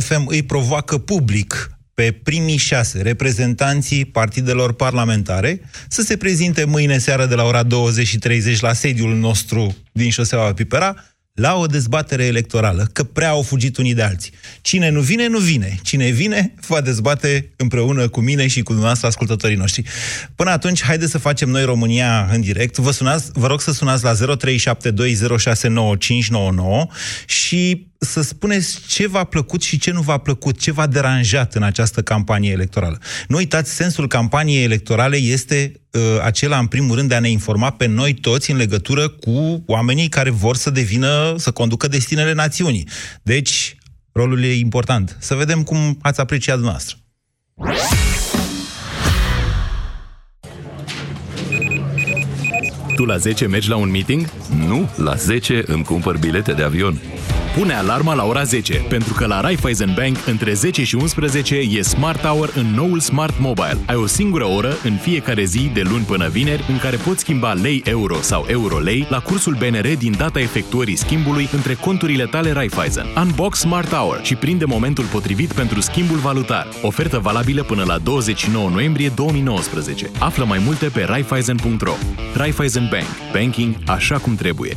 FM îi provoacă public pe primii șase reprezentanții partidelor parlamentare să se prezinte mâine seară de la ora 20 și 30 la sediul nostru din șoseaua Pipera, la o dezbatere electorală, că prea au fugit unii de alții. Cine nu vine, nu vine. Cine vine, va dezbate împreună cu mine și cu dumneavoastră ascultătorii noștri. Până atunci, haideți să facem noi România în direct. Vă, sunați, vă rog să sunați la 0372069599 și să spuneți ce v-a plăcut și ce nu v-a plăcut, ce v-a deranjat în această campanie electorală. Nu uitați, sensul campaniei electorale este uh, acela, în primul rând, de a ne informa pe noi toți în legătură cu oamenii care vor să devină, să conducă destinele națiunii. Deci, rolul e important. Să vedem cum ați apreciat dumneavoastră. Tu la 10 mergi la un meeting? Nu, la 10 îmi cumpăr bilete de avion. Pune alarma la ora 10, pentru că la Raiffeisen Bank între 10 și 11 e Smart Hour în noul Smart Mobile. Ai o singură oră în fiecare zi de luni până vineri în care poți schimba lei-euro sau euro-lei la cursul BNR din data efectuării schimbului între conturile tale Raiffeisen. Unbox Smart Hour și prinde momentul potrivit pentru schimbul valutar. Ofertă valabilă până la 29 noiembrie 2019. Află mai multe pe Raiffeisen.ro. Raiffeisen Bank. Banking așa cum trebuie.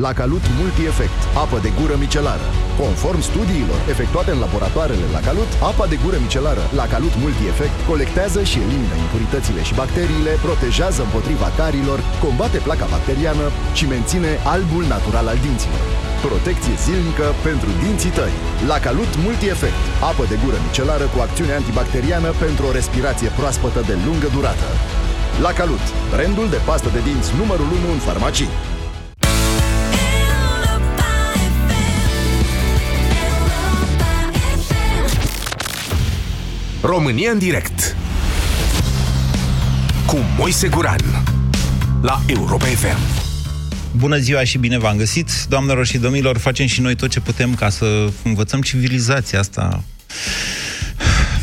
la Calut Multi-Efect, apă de gură micelară. Conform studiilor efectuate în laboratoarele la Calut, apa de gură micelară la Calut Multi-Efect colectează și elimină impuritățile și bacteriile, protejează împotriva carilor, combate placa bacteriană și menține albul natural al dinților. Protecție zilnică pentru dinții tăi. La Calut Multi-Efect, apă de gură micelară cu acțiune antibacteriană pentru o respirație proaspătă de lungă durată. La Calut, brandul de pastă de dinți numărul 1 în farmacii. România în direct. Cu Moise Guran. La Europa FM. Bună ziua și bine v-am găsit, doamnelor și domnilor, facem și noi tot ce putem ca să învățăm civilizația asta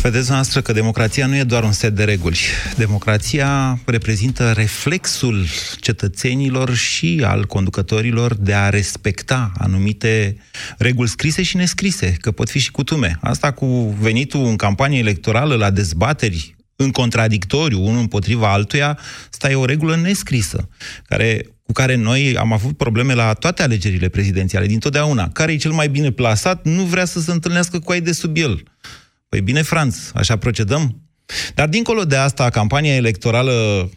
Vedeți noastră că democrația nu e doar un set de reguli. Democrația reprezintă reflexul cetățenilor și al conducătorilor de a respecta anumite reguli scrise și nescrise, că pot fi și cutume. Asta cu venitul în campanie electorală la dezbateri în contradictoriu, unul împotriva altuia, asta e o regulă nescrisă, care, cu care noi am avut probleme la toate alegerile prezidențiale, din totdeauna. Care e cel mai bine plasat, nu vrea să se întâlnească cu ai de sub el. Păi bine, Franț, așa procedăm? Dar dincolo de asta, campania electorală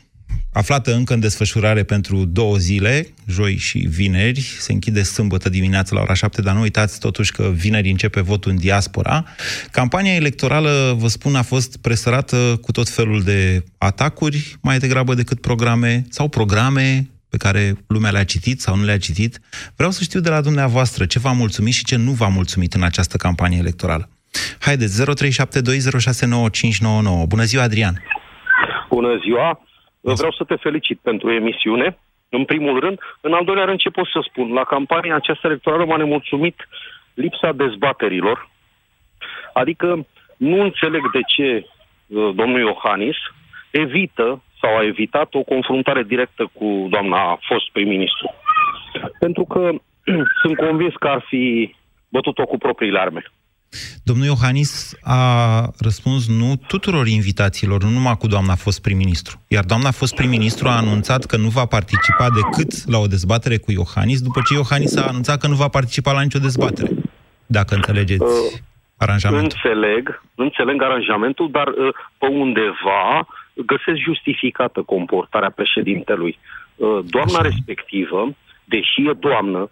aflată încă în desfășurare pentru două zile, joi și vineri, se închide sâmbătă dimineața la ora 7, dar nu uitați totuși că vineri începe votul în diaspora. Campania electorală, vă spun, a fost presărată cu tot felul de atacuri, mai degrabă decât programe, sau programe pe care lumea le-a citit sau nu le-a citit. Vreau să știu de la dumneavoastră ce v-a mulțumit și ce nu v-a mulțumit în această campanie electorală. Haideți, 0372069599. Bună ziua, Adrian! Bună ziua! Vreau să te felicit pentru emisiune, în primul rând. În al doilea rând, ce pot să spun? La campania aceasta electorală m-a nemulțumit lipsa dezbaterilor. Adică nu înțeleg de ce uh, domnul Iohannis evită sau a evitat o confruntare directă cu doamna fost prim-ministru. Pentru că sunt convins că ar fi bătut-o cu propriile arme. Domnul Iohannis a răspuns nu tuturor invitațiilor, nu numai cu doamna fost prim-ministru. Iar doamna fost prim-ministru a anunțat că nu va participa decât la o dezbatere cu Iohannis, după ce Iohannis a anunțat că nu va participa la nicio dezbatere. dacă înțelegeți uh, aranjamentul. Înțeleg, înțeleg aranjamentul, dar uh, pe undeva găsesc justificată comportarea președintelui. Uh, doamna Așa. respectivă, deși e doamnă,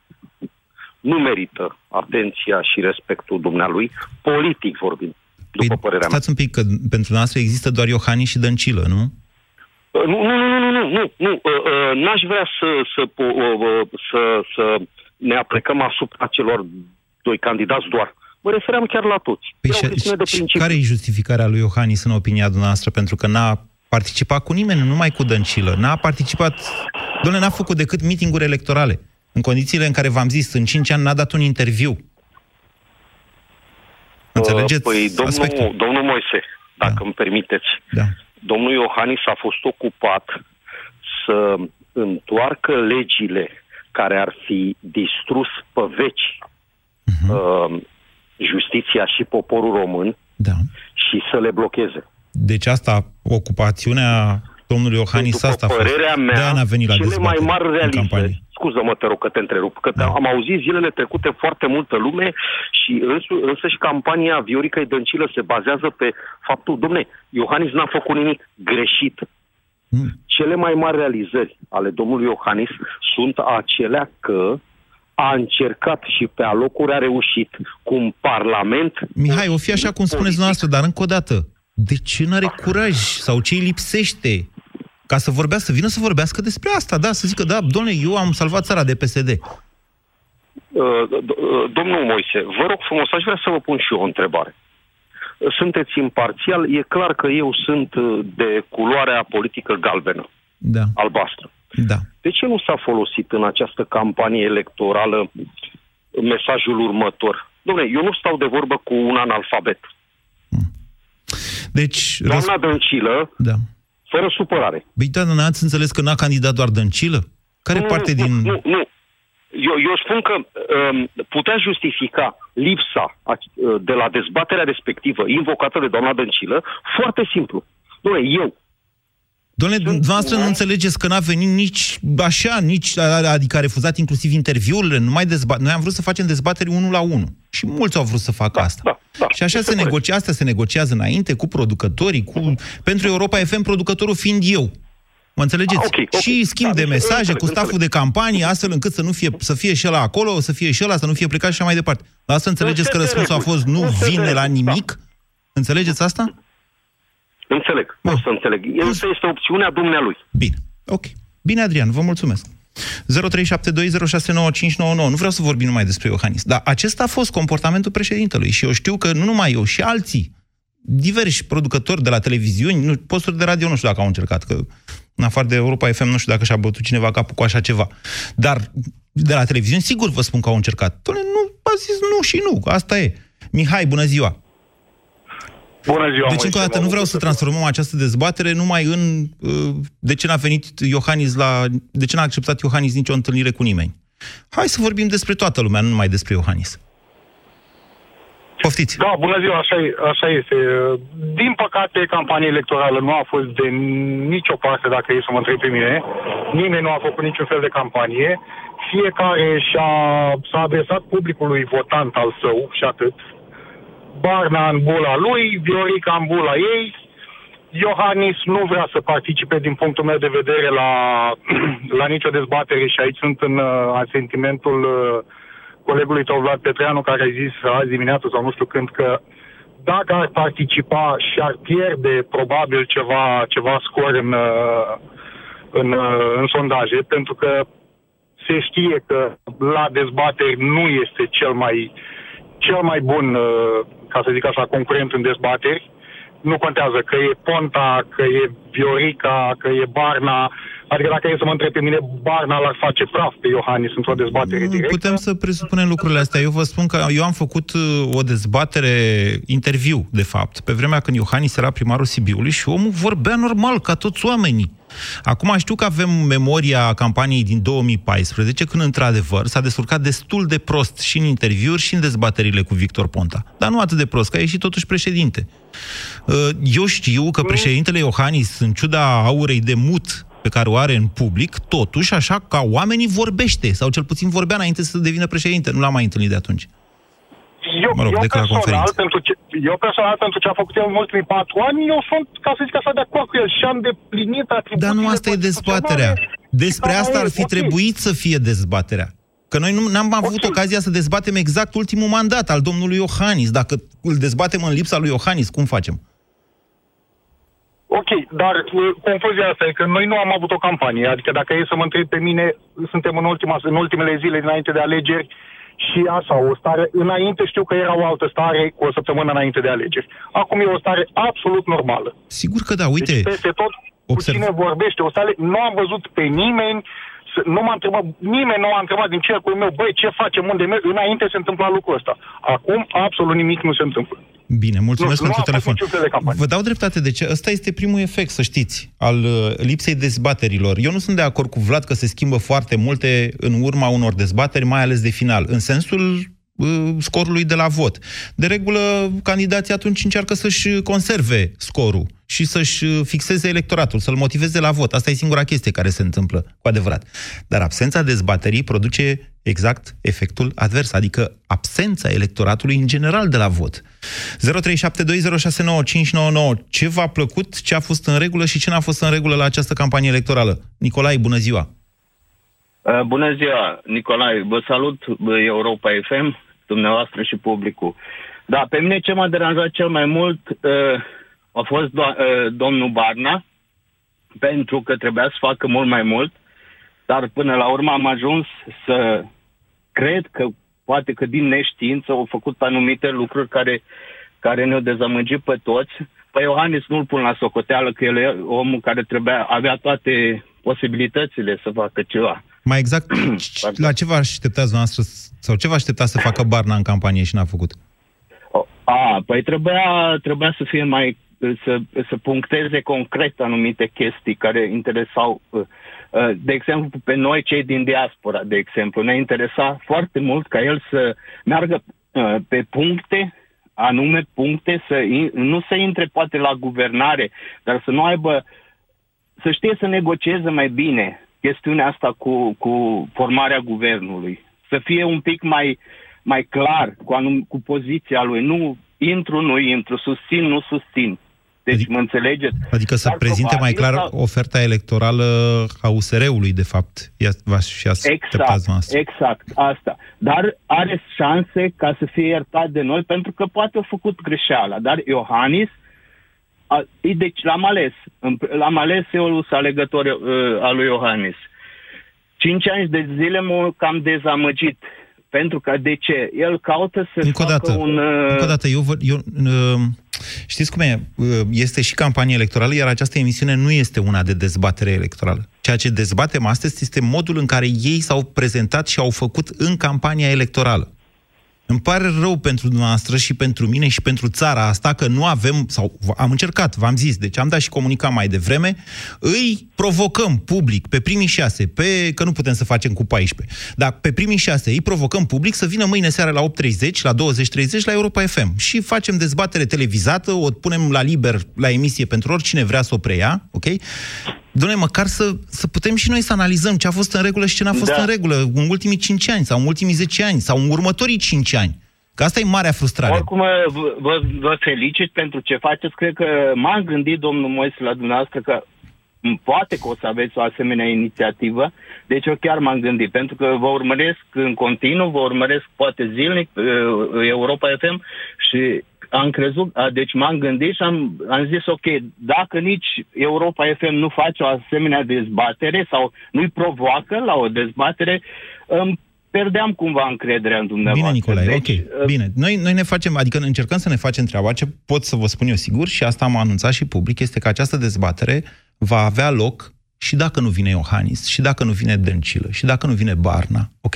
nu merită atenția și respectul dumnealui, politic vorbind, după păi, părerea stați mea. un pic, că pentru noastră există doar Iohannis și Dăncilă, nu? Uh, nu, nu, nu, nu, nu, nu, nu. Uh, n-aș vrea să, să, să, să ne aplecăm asupra celor doi candidați doar. Mă refeream chiar la toți. Păi și, și care e justificarea lui Iohannis în opinia dumneavoastră? Pentru că n-a participat cu nimeni, numai cu Dăncilă. N-a participat... Doamne, n-a făcut decât mitinguri electorale. În condițiile în care v-am zis, în 5 ani n-a dat un interviu. Înțelegeți Păi, domnul, domnul Moise, dacă da. îmi permiteți, da. domnul Iohannis a fost ocupat să întoarcă legile care ar fi distrus pe veci uh-huh. uh, justiția și poporul român da. și să le blocheze. Deci asta, ocupațiunea domnului Iohannis, asta a fost. mea, de a venit la cele mai mari realizări, scuză-mă, te rog că te întrerup, că da. am auzit zilele trecute foarte multă lume și însă, însă și campania Viorica Dăncilă se bazează pe faptul, domne, Iohannis n-a făcut nimic greșit. Mm. Cele mai mari realizări ale domnului Iohannis sunt acelea că a încercat și pe alocuri a reușit cu un parlament... Mihai, o fi așa cum spuneți noastră, dar încă o dată, de ce nu are curaj sau ce îi lipsește ca să vorbească, să vină să vorbească despre asta, da, să zică, da, domnule, eu am salvat țara de PSD. Uh, domnul Moise, vă rog frumos, aș vrea să vă pun și eu o întrebare. Sunteți imparțial, e clar că eu sunt uh, de culoarea politică galbenă, da. albastră. Da. De ce nu s-a folosit în această campanie electorală mesajul următor? Dom'le, eu nu stau de vorbă cu un analfabet. Hmm. Deci... Doamna răs... Dăncilă, da. Fără supărare. Băi, da, n-ați înțeles că n-a candidat doar Dăncilă? Care nu, parte nu, din... Nu, nu. Eu, eu spun că um, putea justifica lipsa uh, de la dezbaterea respectivă invocată de doamna Dăncilă foarte simplu. Doamne, eu, Doamne, dumneavoastră nu înțelegeți că n-a venit nici așa, nici, adică a refuzat inclusiv interviurile, numai dezbat. Noi am vrut să facem dezbateri unul la unul. Și mulți au vrut să facă da, asta. Da, da, și așa se negocia, asta se negociază înainte cu producătorii, cu... pentru Europa FM, producătorul fiind eu. Mă înțelegeți? Ah, okay, okay. Și schimb da, de deci mesaje înțeleg, cu staful înțeleg. de campanie, astfel încât să nu fie, să fie și ăla acolo, să fie și ăla, să nu fie plecat și așa mai departe. Dar asta înțelegeți că răspunsul a fost nu vine la nimic? Da. Înțelegeți asta? Înțeleg, nu să înțeleg. Însă este opțiunea dumnealui. Bine, ok. Bine, Adrian, vă mulțumesc. 0372069599. Nu vreau să vorbim numai despre Iohannis, dar acesta a fost comportamentul președintelui și eu știu că nu numai eu, și alții, diversi producători de la televiziuni, nu, posturi de radio nu știu dacă au încercat, că în afară de Europa FM nu știu dacă și-a bătut cineva capul cu așa ceva. Dar de la televiziuni, sigur vă spun că au încercat. Doamne, nu, a zis nu și nu, asta e. Mihai, bună ziua! Bună ziua, Deci, încă o dată, nu vreau să transformăm această dezbatere numai în uh, de ce n-a venit Iohannis la... de ce n-a acceptat Iohannis nicio întâlnire cu nimeni. Hai să vorbim despre toată lumea, nu numai despre Iohannis. Poftiți. Da, bună ziua, așa, așa este. Din păcate, campania electorală nu a fost de nicio parte, dacă e să mă întreb pe mine. Nimeni nu a făcut niciun fel de campanie. Fiecare și-a, s-a adresat publicului votant al său și atât. Barna în bula lui, Viorica în bula ei. Iohannis nu vrea să participe din punctul meu de vedere la, la nicio dezbatere și aici sunt în uh, asentimentul uh, colegului tău Vlad Petreanu care a zis azi dimineață sau nu știu când că dacă ar participa și ar pierde probabil ceva, ceva scor în, uh, în, uh, în sondaje, pentru că se știe că la dezbateri nu este cel mai, cel mai bun uh, ca să zic așa, concurent în dezbateri. Nu contează că e Ponta, că e Viorica, că e Barna. Adică dacă e să mă întreb pe mine, Barna l-ar face praf pe Iohannis într-o dezbatere directă. Putem să presupunem lucrurile astea. Eu vă spun că eu am făcut uh, o dezbatere, interviu, de fapt, pe vremea când Iohannis era primarul Sibiului și omul vorbea normal, ca toți oamenii. Acum știu că avem memoria campaniei din 2014, când într-adevăr s-a descurcat destul de prost și în interviuri și în dezbaterile cu Victor Ponta. Dar nu atât de prost, că a ieșit totuși președinte. Uh, eu știu că președintele Iohannis, în ciuda aurei de mut pe care o are în public, totuși, așa ca oamenii vorbește, sau cel puțin vorbea înainte să devină președinte. Nu l-am mai întâlnit de atunci. Eu, mă rog, eu, declar personal, conferință. pentru ce, eu personal, pentru ce a făcut el în ultimii patru ani, eu sunt, ca să zic așa, de acord cu el și am deplinit atribuțiile Dar nu asta e dezbaterea. Despre asta ar fi trebuit să fie dezbaterea. Că noi nu am avut ocazia să dezbatem exact ultimul mandat al domnului Iohannis. Dacă îl dezbatem în lipsa lui Iohannis, cum facem? Ok, dar uh, confuzia asta e că noi nu am avut o campanie. Adică dacă e să mă întreb pe mine, suntem în, ultima, în ultimele zile dinainte de alegeri și așa, o stare... Înainte știu că era o altă stare cu o săptămână înainte de alegeri. Acum e o stare absolut normală. Sigur că da, uite... Deci peste tot, cu observ- cine vorbește, o stare... Nu am văzut pe nimeni, să- nu m-a întrebat, nimeni nu m-a întrebat din cercul meu, băi, ce facem, unde merg? Înainte se întâmpla lucrul ăsta. Acum, absolut nimic nu se întâmplă. Bine, mulțumesc Nu, nu pentru a fost telefon. niciun fel de campanie. Vă dau dreptate de ce? Ăsta este primul efect, să știți, al uh, lipsei dezbaterilor. Eu nu sunt de acord cu Vlad că se schimbă foarte multe în urma unor dezbateri, mai ales de final, în sensul uh, scorului de la vot. De regulă, candidații atunci încearcă să-și conserve scorul și să-și uh, fixeze electoratul, să-l motiveze la vot. Asta e singura chestie care se întâmplă, cu adevărat. Dar absența dezbaterii produce exact efectul advers, adică absența electoratului în general de la vot. 0372069599. Ce v-a plăcut, ce a fost în regulă și ce n-a fost în regulă la această campanie electorală? Nicolae, bună ziua! Uh, Bună ziua, Nicolae. Vă salut uh, Europa FM, dumneavoastră și publicul. Da, pe mine ce m-a deranjat cel mai mult uh, a fost do- uh, domnul Barna, pentru că trebuia să facă mult mai mult, dar până la urmă am ajuns să cred că poate că din neștiință au făcut anumite lucruri care, care ne-au dezamăgit pe toți. Păi Iohannis nu-l pun la socoteală că el e omul care trebuia, avea toate posibilitățile să facă ceva. Mai exact, la ce vă așteptați noastră sau ce vă așteptați să facă Barna în campanie și n-a făcut? A, păi trebuia, trebuia să fie mai să, să puncteze concret anumite chestii care interesau, uh, uh, de exemplu, pe noi cei din diaspora, de exemplu, ne interesa foarte mult ca el să meargă uh, pe puncte, anume puncte, să, in- nu să intre poate la guvernare, dar să nu aibă, să știe să negocieze mai bine chestiunea asta cu, cu formarea guvernului. Să fie un pic mai, mai clar cu, anum, cu poziția lui. Nu intru, nu intru, susțin, nu susțin. Deci adică, mă înțelegeți? Adică să Dar prezinte mai probabil clar sau- oferta electorală a USR-ului, de fapt. Ia, v-aș și așteptați Exact, noastră. exact, asta. Dar are șanse ca să fie iertat de noi, pentru că poate a făcut greșeala. Dar Iohannis, a, e, deci l-am ales. În- L-am ales eu să alegător uh, al lui Iohannis. Cinci ani de zile m-a cam dezamăgit. Pentru că, de ce? El caută să Încă o facă dată, un... uh, încă o dată, eu, vă, eu uh, știți cum e? Uh, Este și campanie electorală, iar această emisiune nu este una de dezbatere electorală. Ceea ce dezbatem astăzi este modul în care ei s-au prezentat și au făcut în campania electorală. Îmi pare rău pentru dumneavoastră și pentru mine și pentru țara asta că nu avem, sau am încercat, v-am zis, deci am dat și comunicat mai devreme, îi provocăm public pe primii șase, pe, că nu putem să facem cu 14, dar pe primii șase îi provocăm public să vină mâine seară la 8.30, la 20.30 la Europa FM și facem dezbatere televizată, o punem la liber la emisie pentru oricine vrea să o preia, ok? Doamne, măcar să, să putem și noi să analizăm ce a fost în regulă și ce n-a fost Da. în regulă în ultimii 5 ani sau în ultimii 10 ani sau în următorii 5 ani. Că asta e marea frustrare. Oricum, vă, vă, vă felicit pentru ce faceți. Cred că m-am gândit, domnul Moise, la dumneavoastră că m, poate că o să aveți o asemenea inițiativă. Deci eu chiar m-am gândit, pentru că vă urmăresc în continuu, vă urmăresc poate zilnic uh, Europa FM și am crezut, a, deci m-am gândit și am, am zis, ok, dacă nici Europa FM nu face o asemenea dezbatere sau nu-i provoacă la o dezbatere, îmi perdeam cumva încrederea în dumneavoastră. Bine, Nicolae, Deci, ok. Bine. Noi, noi ne facem, adică încercăm să ne facem treaba. Ce pot să vă spun eu sigur, și asta am anunțat și public, este că această dezbatere va avea loc și dacă nu vine Iohannis, și dacă nu vine Dăncilă, și dacă nu vine Barna, ok?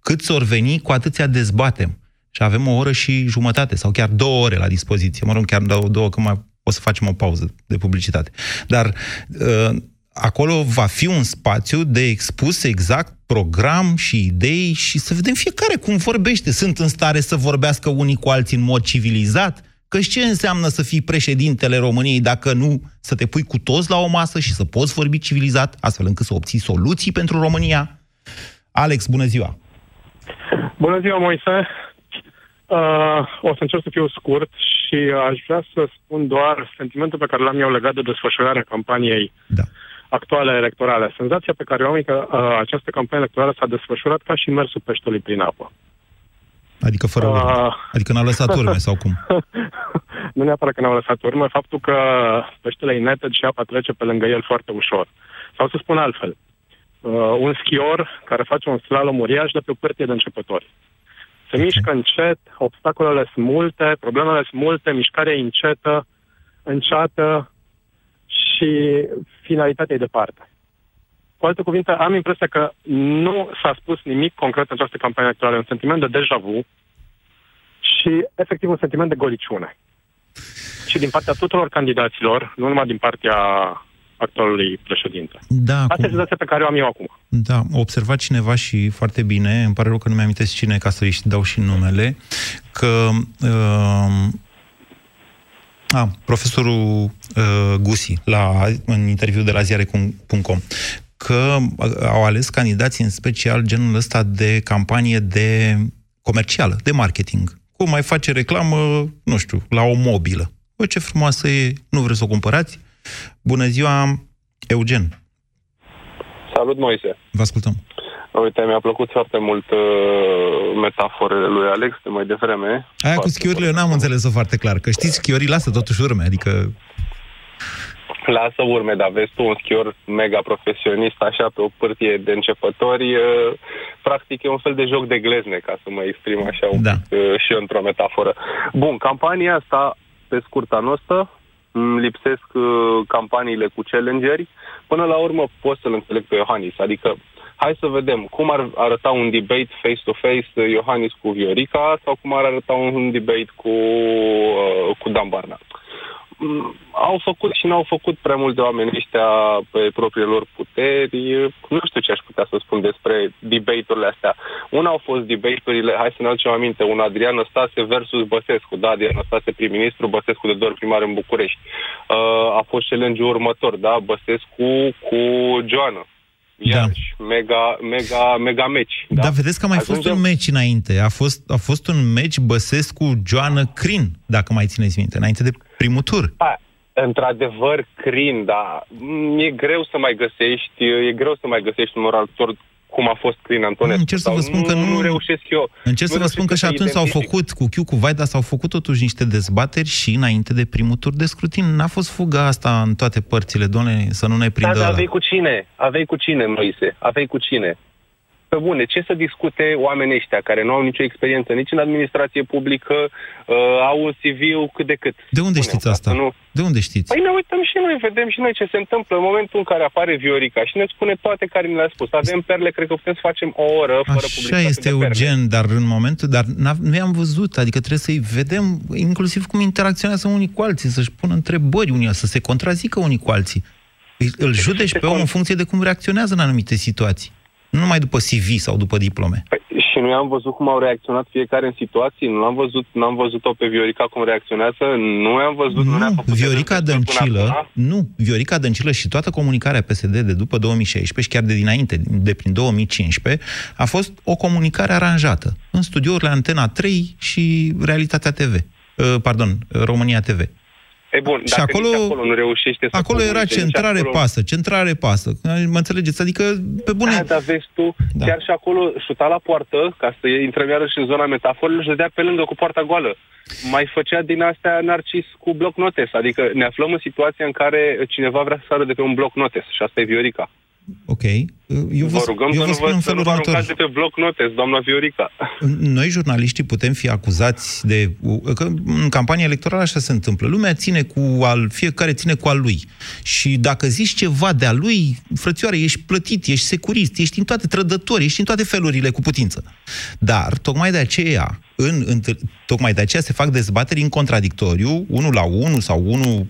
Cât s-or veni, cu atâția dezbatem. Și avem o oră și jumătate, sau chiar două ore la dispoziție. Mă rog, chiar două, două că mai o să facem o pauză de publicitate. Dar uh, acolo va fi un spațiu de expus exact program și idei și să vedem fiecare cum vorbește. Sunt în stare să vorbească unii cu alții în mod civilizat? Că ce înseamnă să fii președintele României dacă nu să te pui cu toți la o masă și să poți vorbi civilizat, astfel încât să obții soluții pentru România? Alex, bună ziua! Bună ziua, Moise. Uh, o să încerc să fiu scurt și aș vrea să spun doar sentimentul pe care l-am eu legat de desfășurarea campaniei Da. actuale electorale. Senzația pe care o am e că uh, această campanie electorală s-a desfășurat ca și mersul peștelui prin apă. Adică fără urme. Uh, Adică n-a lăsat urme sau cum? nu neapărat că n-au lăsat urmă, faptul că peștele e neted și apa trece pe lângă el foarte ușor. Sau să spun altfel, uh, un schior care face un slalom uriaș de pe o pârtie de începători. Se mișcă încet, obstacolele sunt multe, problemele sunt multe, mișcarea e încetă, înceată și finalitatea e departe. Cu alte cuvinte, am impresia că nu s-a spus nimic concret în această campanie electorală, un sentiment de deja vu și efectiv un sentiment de goliciune. Și din partea tuturor candidaților, nu numai din partea actualului președinte. Da, Asta cum- e senzația pe care o am eu acum. Da, a observat cineva și foarte bine, îmi pare rău că nu mi-am cine, ca să-i dau și numele, că uh, a, profesorul uh, Gusi, la, în interviu de la ziare.com, că au ales candidați în special genul ăsta de campanie de comercială, de marketing. Cum mai face reclamă, nu știu, la o mobilă. Bă, ce frumoasă e, nu vreți să o cumpărați? Bună ziua, Eugen. Salut, Moise. Vă ascultăm. Uite, mi-a plăcut foarte mult uh, metaforele lui Alex de mai devreme. Aia cu schiurile eu n-am înțeles-o foarte clar, că știți, schiorii lasă totuși urme, adică... Lasă urme, dar vezi tu un schior mega profesionist, așa, pe o pârtie de începători, uh, practic e un fel de joc de glezne, ca să mă exprim așa un Da. pic uh, și eu într-o metaforă. Bun, campania asta, pe scurta noastră, îmi lipsesc uh, campaniile cu challengeri. Până la urmă pot să-l înțeleg pe Iohannis, adică hai să vedem cum ar arăta un debate face-to-face uh, Iohannis cu Viorica sau cum ar arăta un debate cu, uh, cu Dan Barna. Mm, Au făcut și n-au făcut prea mult de oameni ăștia pe propriile lor puteri. Nu știu ce aș putea să spun despre debate-urile astea. Una au fost debate-urile, hai să ne aducem aminte, un Adrian Năstase versus Băsescu. Da, Adrian Năstase prim-ministru, Băsescu de doar primar în București. Uh, a fost challenge-ul următor, da, Băsescu cu Joana. Iarăși, mega, mega, mega meci. Da, da vedeți că a mai fost Ajungem- un meci înainte. A fost, a fost un meci Băsescu-Joană Crin, dacă mai țineți minte, înainte de primul tur. Da, într-adevăr, crin, dar mm, e greu să mai găsești, e greu să mai găsești un orator cum a fost Crin Antonescu. Încerc să sau vă spun că nu- Nu reușesc eu. Încerc Nu să vă spun că reușesc și atunci s-au identific. făcut, cu Chiu, cu Vaida, s-au făcut totuși niște dezbateri și înainte de primul tur de scrutin. N-a fost fuga asta în toate părțile, doamne, să nu ne Da, prindă dar ăla. avei cu cine? Avei cu cine, Moise? Avei cu cine? Pe bune, ce să discute oamenii ăștia care nu au nicio experiență nici în administrație publică, uh, au un CV cât de cât. De unde Spune-o, știți ca asta? să Nu... De unde știți? Păi ne uităm și noi, vedem și noi ce se întâmplă în momentul în care apare Viorica și ne spune toate care ni le-a spus. Avem perle, cred că putem să facem o oră fără Așa publicitate este, de perle. Eugen, dar în momentul, dar n-a- nu i-am văzut, adică trebuie să-i vedem inclusiv cum interacționează unii cu alții, să-și pună întrebări unii, să se contrazică unii cu alții. Îi- Îl judeci pe om în funcție de cum reacționează în anumite situații. Nu numai după CV sau după diplome. Păi, și noi am văzut cum au reacționat fiecare în situații, nu am văzut, n-am văzut-o pe Viorica cum reacționează, nu am văzut, nu, ne-a Nu, făcut Viorica de rând până Dăncilă, acum. nu, Viorica Dăncilă și toată comunicarea PSD de după 2016 și chiar de dinainte, de prin 2015, a fost o comunicare aranjată în studiourile Antena 3 și Realitatea TV. Uh, Pardon, România TV. E bun, Și dacă acolo- nici acolo nu reușește să Acolo era comunice, nici centrare acolo- pasă, centrare pasă. Mă înțelegeți? Adică, pe bune... Da, dar vezi tu, Da. chiar și acolo șuta la poartă, ca să intrăm iarăși în zona metaforelor, și dădea pe lângă cu poarta goală. Mai făcea din astea narcis cu bloc notes, adică ne aflăm în situația în care cineva vrea să sară de pe un bloc notes și asta e Viorica. Ok. Eu vă, vă rugăm eu să vă nu spun vă, în să nu felul vă următor. aruncați de pe bloc notes, doamna Viorica. Noi, jurnaliștii, putem fi acuzați de... Că în campania electorală așa se întâmplă. Lumea ține cu al... Fiecare ține cu al lui. Și dacă zici ceva de-a lui, frățioare, ești plătit, ești securist, ești în toate trădători, ești în toate felurile cu putință. Dar, tocmai de aceea, în, în, tocmai de aceea se fac dezbateri în contradictoriu, unul la unul sau unul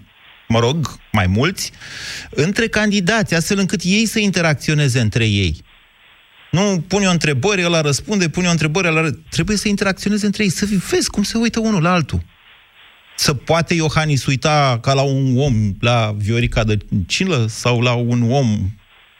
mă rog, mai mulți, între candidați, astfel încât ei să interacționeze între ei. Nu pune o întrebare, ăla răspunde, pune o întrebare, ăla... ră- Trebuie să interacționeze între ei, să vezi cum se uită unul la altul. Să poate Iohannis uita ca la un om la Viorica Dăncilă sau la un om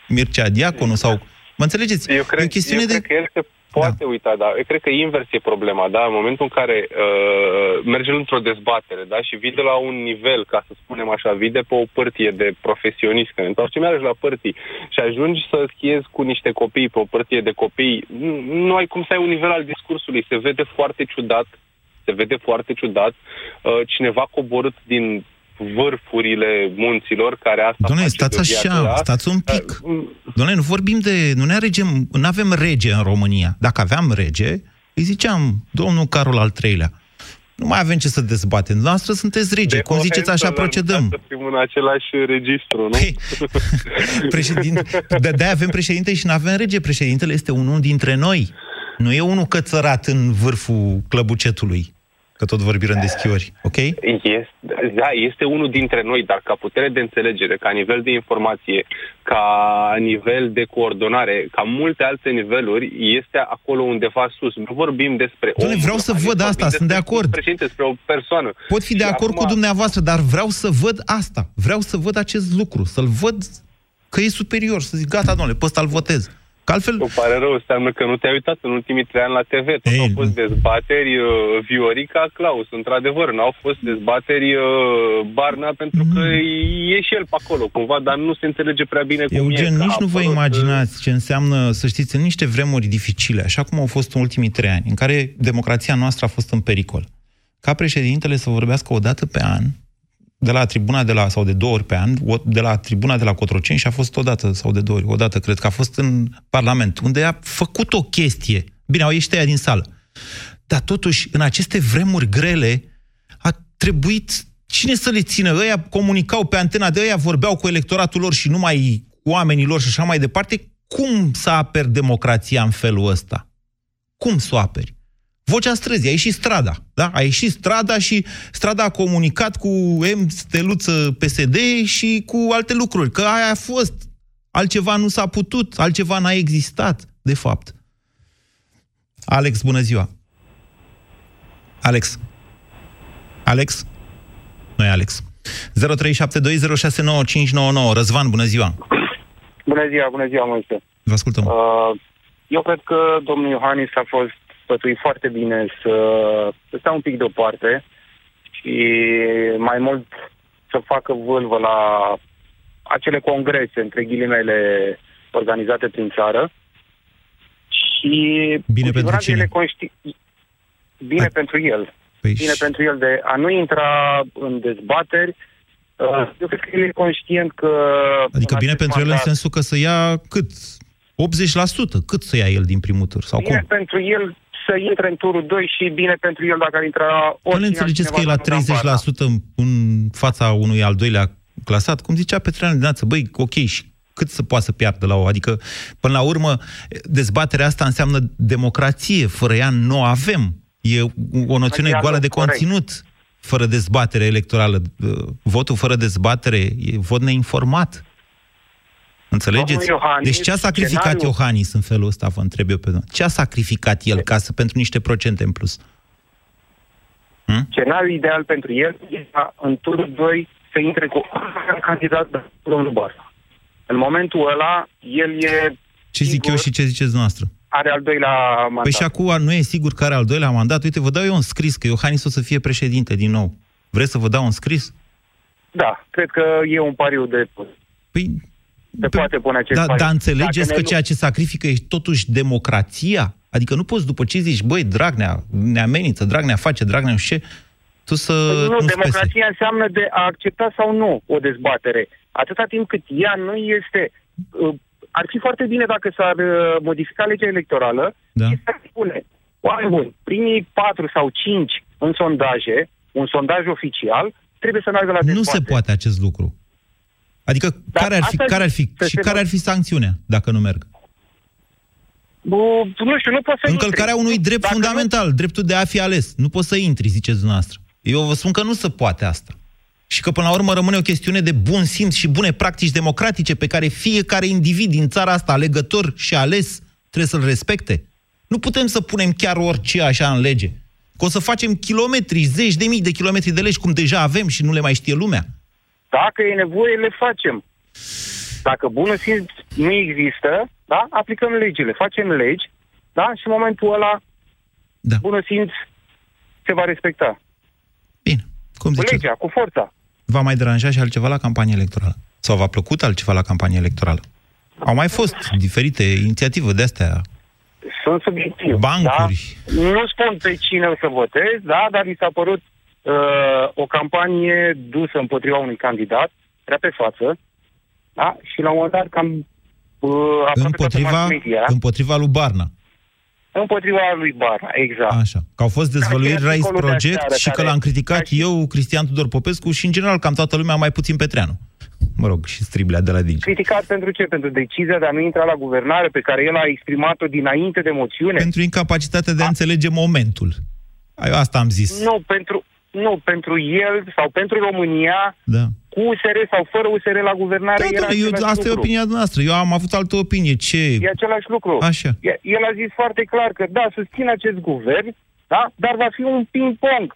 Mircea Diaconu sau... Mă înțelegeți? Eu cred, e o chestiune eu de... cred că el se, poate da. uita, dar eu cred că invers e problema, da? În momentul în care uh, mergi într-o dezbatere, da? Și vii de la un nivel, ca să spunem așa, vii de pe o părție de profesionist, când întorci mergi la părții și ajungi să schiezi cu niște copii pe o părție de copii, nu, nu ai cum să ai un nivel al discursului, se vede foarte ciudat, se vede foarte ciudat, uh, cineva coborât din vârfurile munților care asta Doamne, stați așa, da? stați un pic. Uh, Doamne, nu vorbim de... Nu ne aregem, nu avem rege în România. Dacă aveam rege, îi ziceam, domnul Carol al III-lea, nu mai avem ce să dezbatem. Noastră sunteți rege. De Cum ziceți, așa procedăm. Să fim în același registru, nu? Păi, președinte, de, de avem președinte și nu avem rege. Președintele este unul dintre noi. Nu e unul cățărat în vârful clăbucetului că tot vorbim de schiori, ok? Este, da, este unul dintre noi, dar ca putere de înțelegere, ca nivel de informație, ca nivel de coordonare, ca multe alte niveluri, este acolo undeva sus. Nu vorbim despre Doamne, vreau să văd asta, sunt de acord. Președinte, despre o persoană. Pot fi de acord acum... cu dumneavoastră, dar vreau să văd asta. Vreau să văd acest lucru, să-l văd că e superior, să zic, gata, domnule, pe ăsta-l votez. Că altfel... Îmi pare rău, înseamnă că nu te-ai uitat în ultimii trei ani la TV. Tot Ei, au fost dezbateri uh, Viorica Claus, într-adevăr. N-au fost dezbateri uh, Barna, pentru că mm. e și el pe acolo, cumva, dar nu se înțelege prea bine cum Eugen, e. nici nu vă uh, imaginați ce înseamnă, să știți, în niște vremuri dificile, așa cum au fost în ultimii trei ani, în care democrația noastră a fost în pericol. Ca președintele să vorbească o dată pe an de la tribuna de la, sau de două ori pe an, de la tribuna de la Cotroceni și a fost odată sau de două ori, odată cred că a fost în Parlament, unde a făcut o chestie. Bine, au ieșit aia din sală. Dar totuși, în aceste vremuri grele, a trebuit cine să le țină? Ăia comunicau pe antena de ăia, vorbeau cu electoratul lor și numai cu oamenii lor și așa mai departe. Cum să aperi democrația în felul ăsta? Cum să o aperi? Vocea străzii, a ieșit strada. Da? A ieșit strada și strada a comunicat cu M. Steluță PSD și cu alte lucruri. Că aia a fost. Altceva nu s-a putut, altceva n-a existat, de fapt. Alex, bună ziua! Alex? Alex? Noi Alex. 0372069599. Răzvan, bună ziua! Bună ziua, bună ziua, Moise. Vă ascultăm. Uh, eu cred că domnul Iohannis a fost sfătui foarte bine să, să stea un pic deoparte și mai mult să facă vâlvă la acele congrese, între ghilimele, organizate prin țară. Și bine pentru cine? Conști... Bine A... pentru el. Păi bine și... pentru el de a nu intra în dezbateri. Uh, eu cred că el e conștient că... Adică bine pentru mandat... el în sensul că să ia cât? 80%? Cât să ia el din primul tur? Sau bine cum? pentru el să intre în turul 2 și bine pentru el dacă ar intra Nu ne înțelegeți că e la 30% în, în fața unui al doilea clasat? Cum zicea Petreanu dimineață, băi, ok, și cât să poată să piardă la o? Adică, până la urmă, dezbaterea asta înseamnă democrație. Fără ea nu avem. E o noțiune goală de conținut fără dezbatere electorală. Votul fără dezbatere e vot neinformat. Înțelegeți? Iohannis, deci ce a sacrificat scenariu... Iohannis în felul ăsta, vă întreb eu pe noi? Ce a sacrificat el ca să, pentru niște procente în plus? Hmm? Scenariul ideal pentru el este în turul 2 să intre cu candidat de domnul Barna. În momentul ăla, el e... Ce zic eu și ce ziceți noastră? Are al doilea mandat. Păi și acum nu e sigur că are al doilea mandat. Uite, vă dau eu un scris că Iohannis o să fie președinte din nou. Vreți să vă dau un scris? Da, cred că e un pariu de... Păi se pe, poate pune acest da, Dar înțelegeți Dacă că ceea ce sacrifică e totuși democrația? Adică nu poți după ce zici, băi, Dragnea ne amenință, Dragnea face, Dragnea nu știu ce, tu să păi nu, nu democrația spese. înseamnă de a accepta sau nu o dezbatere. Atâta timp cât ea nu este... Uh, ar fi foarte bine dacă s-ar uh, modifica legea electorală da. și s-ar spune, oameni buni, primii patru sau cinci în sondaje, un sondaj oficial, trebuie să meargă la dezbatere. Nu se poate acest lucru. Adică Dar care ar fi, care ar fi, și care ar fi sancțiunea dacă nu merg? Bu, nu știu, nu poți să Încălcarea intri. unui drept dacă fundamental, nu... dreptul de a fi ales. Nu poți să intri, ziceți dumneavoastră. Eu vă spun că nu se poate asta. Și că până la urmă rămâne o chestiune de bun simț și bune practici democratice pe care fiecare individ din țara asta, alegător și ales, trebuie să-l respecte. Nu putem să punem chiar orice așa în lege. Că o să facem kilometri, zeci de mii de kilometri de legi, cum deja avem și nu le mai știe lumea. Dacă e nevoie, le facem. Dacă bună simț nu există, da, aplicăm legile, facem legi da? Și în momentul ăla, da. bună simț, se va respecta. Bine. Cum cu ziceți? legea, cu forța. V-a mai deranjat și altceva la campanie electorală? Sau v-a plăcut altceva la campanie electorală? Au mai fost diferite inițiative de astea, Sunt subiectiv. bancuri. Da? Nu spun pe cine o să votez, da, dar mi s-a părut uh, o campanie dusă împotriva unui candidat, prea pe față, da? Și la un moment dat cam uh, aproape toată Împotriva, mass media, împotriva lui Barna. împotriva lui Barna, exact. Așa. Că au fost dezvăluiri Ca și Rise articolul de Project aseară, și că care- l-am criticat eu, Cristian Tudor Popescu și, în general, cam toată lumea, mai puțin Petreanu. Mă rog, și striblea de la Digi. Criticat pentru ce? Pentru decizia de a nu intra la guvernare pe care el a exprimat-o dinainte de moțiune? Pentru incapacitatea de a înțelege momentul. Ai- Asta am zis. Nu, pentru, nu, pentru el sau pentru România, Da. cu USR sau fără USR la guvernare, Da, era da, eu, același asta e lucru. opinia noastră. Eu am avut altă opinie. Ce? E același lucru. Așa. E- El a zis foarte clar că, da, susțin acest guvern, da, dar va fi un ping-pong.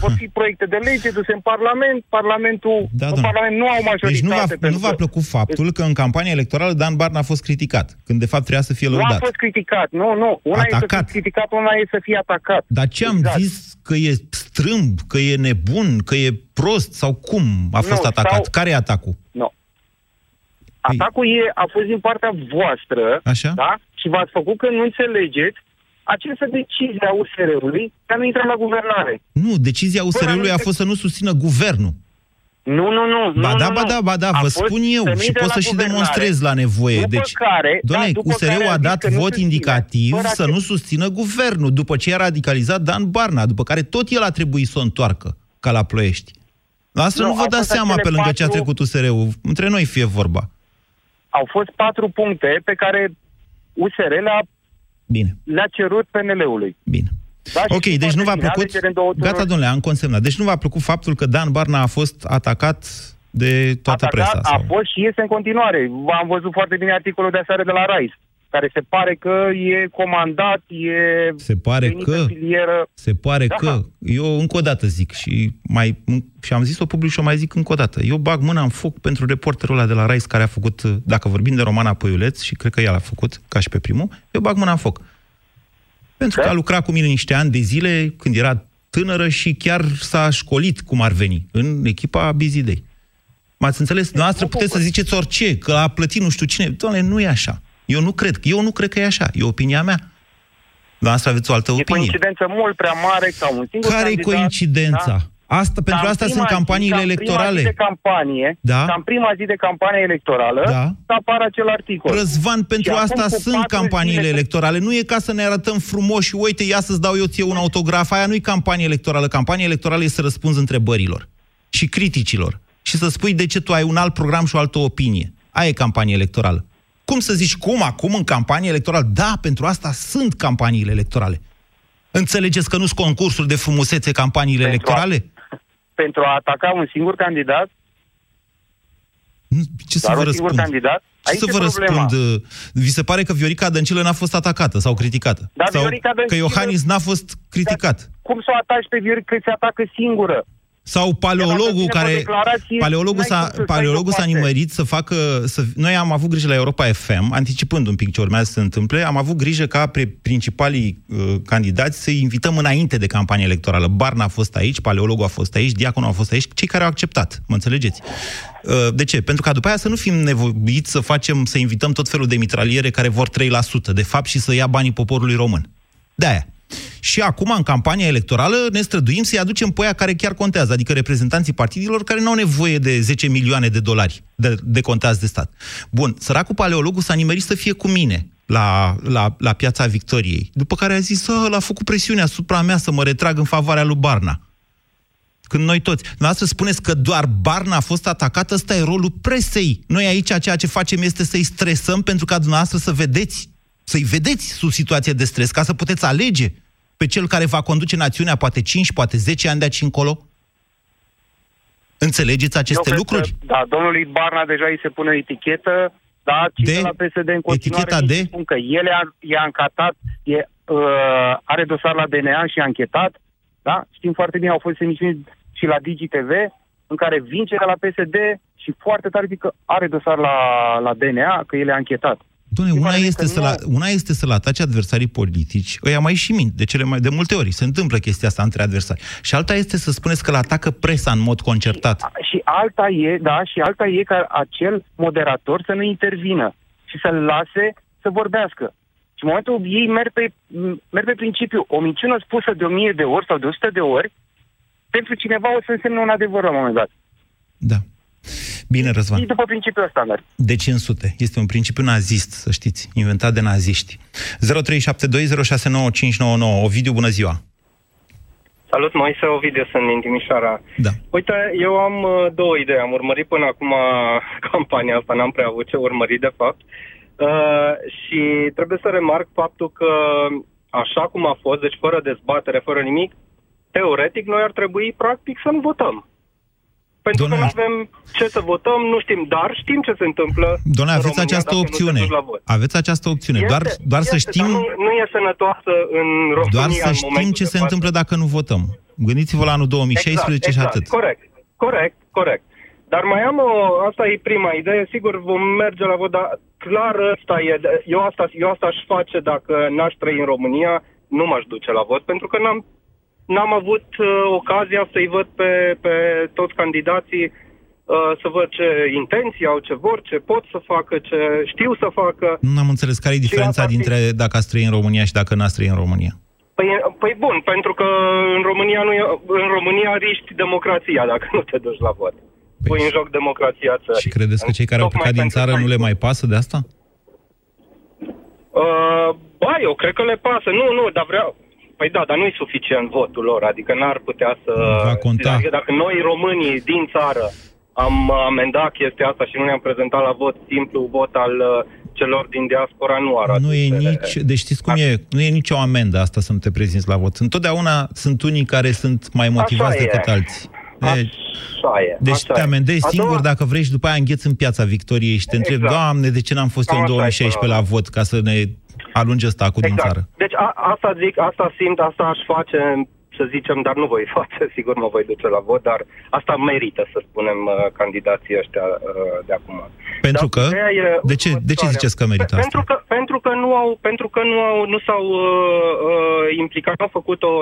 Vor fi proiecte de lege duse în Parlament, Parlamentul, Da, în doamne. Parlament nu au majoritate. Deci nu v-a, pentru nu v-a că- plăcut faptul că în campania electorală Dan Barna a fost criticat, când de fapt trebuia să fie Nu a lăudat. fost criticat, nu, nu. Una e să Atacat. fii criticat, una e să fii atacat. Dar ce am Exact. zis? Că e strâmb, că e nebun, că e prost sau cum a fost Nu, atacat? sau- Care e atacul? Nu. Atacul e, a fost din partea voastră, Așa? da? Și v-ați făcut că nu înțelegeți această decizie a USR-ului de a nu intra la guvernare. Nu, decizia USR-ului a fost să nu susțină guvernul. Nu, nu, nu. Ba nu, da, nu, ba nu. da, ba da, A vă fost spun eu să nu și intre pot la să și guvernare, demonstrez la nevoie. După Deci, care, da, doamne, după USR-ul care a a zis dat că nu vot susține, indicativ fără să acest- nu susțină guvernul, după ce a radicalizat Dan Barna, după care tot el a trebuit să o întoarcă, ca la ploiești. La asta Nu, nu, vă au dați fost seama acele pe lângă ce a patru- trecut USR-ul. Între noi fie vorba. Au fost patru puncte pe care USR le-a, Bine. le-a cerut PNL-ului. Bine. Da, și Ok, sunt deci nu v-a foarte bine, plăcut... alegere în două tururi. Gata, domnule, am consemnat. Deci nu v-a plăcut faptul că Dan Barna a fost atacat de toată Atacat presa. a Sau... fost și este în continuare. Am văzut foarte bine articolul de aseară de la Rais, care se pare că e comandat, e Se pare venit că- în filieră. Se pare Da. că, eu încă o dată zic și mai și am zis-o public și o mai zic încă o dată. Eu bag mâna în foc pentru reporterul ăla de la Rais care a făcut, dacă vorbim de Romana Păiuleț, și cred că el a făcut, ca și pe primul, eu bag mâna în foc. Pentru că a lucrat cu mine niște ani de zile, când era tânără și chiar s-a școlit, cum ar veni, în echipa Busy Day. M-ați înțeles? Noastră puteți să ziceți orice, că a plătit nu știu cine. Doamne, nu e așa. Eu nu cred. Eu nu cred că e așa. E opinia mea. Noastră aveți o altă E opinie. coincidență mult prea mare ca un singur Care e candidat, coincidența? Da? Asta, pentru Ca în asta prima sunt zi- campaniile ca în prima electorale. zi de campanie, Da. ca în prima zi de campanie electorală, Da. să apară acel articol. Răzvan, pentru Și acum asta cu sunt patru campaniile zile- electorale. Nu e ca să ne arătăm frumos și uite, ia să-ți dau eu ție un autograf. Aia nu e campanie electorală. Campania electorală e să răspunzi întrebărilor și criticilor. Și să spui de ce tu ai un alt program și o altă opinie. Aia e campanie electorală. Cum să zici cum acum în campanie electorală? Da, pentru asta sunt campaniile electorale. Înțelegeți că nu sunt concursuri de frumusețe campaniile Pentru a- electorale? Pentru a ataca un singur candidat, Ce să doar vă un singur răspund? candidat, Ce aici să e vă problema. răspund? uh, Vi se pare că Viorica Dăncilă n-a fost atacată sau criticată? Dar sau Viorica că Dăncilă- Iohannis n-a fost criticat? Cum să o ataci pe Viorica că se atacă singură? Sau Dacă paleologul vine pe o care... declarație, Paleologul n-ai s-a, cum să paleologul stai s-a deoparte. nimerit să facă... Să, noi am avut grijă la Europa FM, anticipând un pic ce urmează să se întâmple, am avut grijă ca pe principalii uh, candidați să-i invităm înainte de campania electorală. Barna a fost aici, paleologul a fost aici, diaconul a fost aici, cei care au acceptat, mă înțelegeți? Uh, de ce? Pentru ca după aia să nu fim nevoiți să facem, să invităm tot felul de mitraliere care vor 3%, de fapt, și să ia banii poporului român. De aia. Și acum, în campania electorală, ne străduim să-i aducem pe aia care chiar contează, adică reprezentanții partidilor care nu au nevoie de 10 milioane de dolari de, de contați de stat. Bun, săracul paleologul s-a nimerit să fie cu mine la, la, la piața Victoriei, după care a zis, să, l-a făcut presiune asupra mea să mă retrag în favoarea lui Barna. Când noi toți. Dumneavoastră spuneți că doar Barna a fost atacată, ăsta e rolul presei. Noi aici ceea ce facem este să-i stresăm pentru ca dumneavoastră să vedeți, să-i vedeți sub situație de stres, ca să puteți alege pe cel care va conduce națiunea poate 5, poate 10 ani de aici încolo? Înțelegeți aceste Eu cred lucruri? Că, da, domnului Barna deja îi se pune o etichetă, da, De? de? la PSD în continuare Eticheta îi de? spun că el e, e ancatat, e, uh, are dosar la DNA și e anchetat, da? Știm foarte bine, au fost emisiuni și la DigiTV, în care vin cei de la PSD și foarte tare zic că are dosar la, la DNA, că el e anchetat. Doamne, una pare este, că să nu- la, una este să-l ataci adversarii politici, ăia mai și mint, de cele mai de multe ori. Se întâmplă chestia asta între adversari. Și alta este să spuneți că îl atacă presa în mod concertat. Și alta e, da, și alta e ca acel moderator să nu intervină și să-l lase să vorbească. Și în momentul ei merg pe, merg pe principiu, o minciună spusă de o mie de ori sau de o sută de ori, pentru cineva o să însemne un adevăr la un moment dat. Da. Bine, Răzvan. Și după principiul ăsta merg. De 500. Este un principiu nazist, să știți, inventat de naziști. 0372069599. Ovidiu, bună ziua! Salut, Moise Ovidiu, sunt din Timișoara. Da. Uite, eu am uh, două idei. Am urmărit până acum campania asta, n-am prea avut ce urmări, de fapt. Uh, și trebuie să remarc faptul că, așa cum a fost, deci fără dezbatere, fără nimic, teoretic, noi ar trebui, practic, să nu votăm. Pentru că nu avem ce să votăm, nu știm, dar știm ce se întâmplă. Doamne, în aveți România această dacă nu te opțiune. duci la vot. Aveți această opțiune. Doar, doar să este, știm, Dar nu, nu e sănătoasă în România doar să în știm momentul ce de se față. întâmplă dacă nu votăm. Gândiți-vă la anul 2016 exact, și atât. Corect, corect, corect. Dar mai am o, asta e prima idee, sigur vom merge la vot, dar clar ăsta e, eu asta, eu asta aș face dacă n-aș trăi în România, nu m-aș duce la vot, pentru că n-am, n-am avut uh, ocazia să-i văd pe, pe toți candidații, uh, să văd ce intenții au, ce vor, ce pot să facă, ce știu să facă. Nu am înțeles care e diferența asta dintre dacă ați trăi în România și dacă n-ați trăi în România. Păi, păi bun, pentru că în România, nu e, în România riști democrația dacă nu te duci la vot. Păi Pui în joc democrația țării. Și credeți că cei care au Tocmai plecat din pentru țară că- nu le mai pasă de asta? Uh, ba, eu cred că le pasă. Nu, nu, dar vreau... Păi da, dar nu e suficient votul lor, adică n-ar putea să... Va conta. Adică dacă noi, românii din țară, am amendat chestia asta și nu ne-am prezentat la vot simplu, vot al uh, celor din diaspora, nu ar Nu e aduce- nici, deci știți cum e, nu e nicio amendă asta să nu te prezinți la vot. Întotdeauna sunt unii care sunt mai motivați Așa e. decât alții. Deci, Așa e. deci așa te e. amendezi A singur doua- dacă vrei și după aia îngheți în piața Victoriei și te întrebi, Exact. Doamne, de ce n-am fost eu Cam în așa e 2016 până la la vot ca să ne alunge stacul din țară? Deci a, asta zic, asta simt, asta aș face, să zicem, dar nu voi face, sigur mă voi duce la vot, dar asta merită, să spunem, uh, candidații ăștia uh, de acum. Pentru Dar că? ideea e De ce, de ce următoarea. ziceți că merită Pe- asta? Pentru că, pentru că nu au, pentru că nu au, nu s-au uh, uh, implicat, nu au făcut o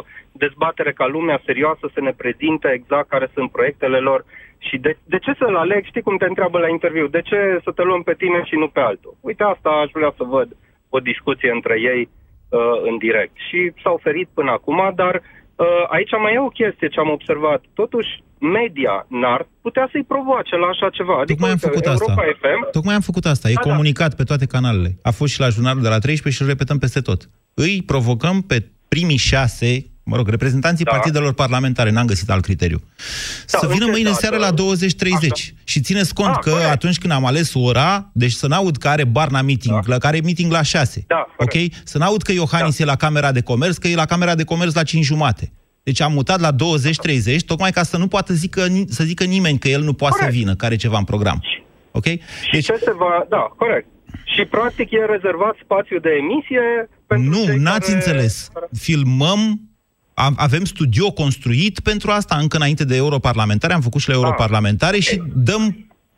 dezbatere ca lumea serioasă să ne prezinte exact care sunt proiectele lor și de, de ce să-l aleg, știi cum te întreabă la interviu, de ce să te luăm pe tine și nu pe altul? Uite, asta aș vrea să văd o discuție între ei uh, în direct. Și s-au oferit până acum, dar uh, aici mai e o chestie ce am observat. Totuși, media n-ar putea să-i provoace la așa ceva. Adică, Tocmai am uite, făcut Europa asta. FM, Tocmai am făcut asta. E Da, da. comunicat pe toate canalele. A fost și la jurnalul de la 13 și îl repetăm peste tot. Îi provocăm pe primii șase, mă rog, reprezentanții Da. partidelor parlamentare, n-am găsit alt criteriu, să vină încerc, mâine da, seară da. la 20-30. Și țineți cont Ah, că corect. atunci când am ales ora, deci să n-aud că are Barna meeting, la care e meeting la 6. Da, ok? Să n-aud că Iohannis e la Camera de Comerț, că e la Camera de Comerț la 5 jumate. Deci am mutat la 20-30, tocmai ca să nu poată zică, să zică nimeni că el nu poate să vină, că are ceva în program. Ok? Și ce se va... Da, corect. Și practic e rezervat spațiu de emisie pentru Nu, cei n-ați care... înțeles. Filmăm, am- avem studio construit pentru asta, încă înainte de europarlamentare, am făcut și la Ah. europarlamentare și dăm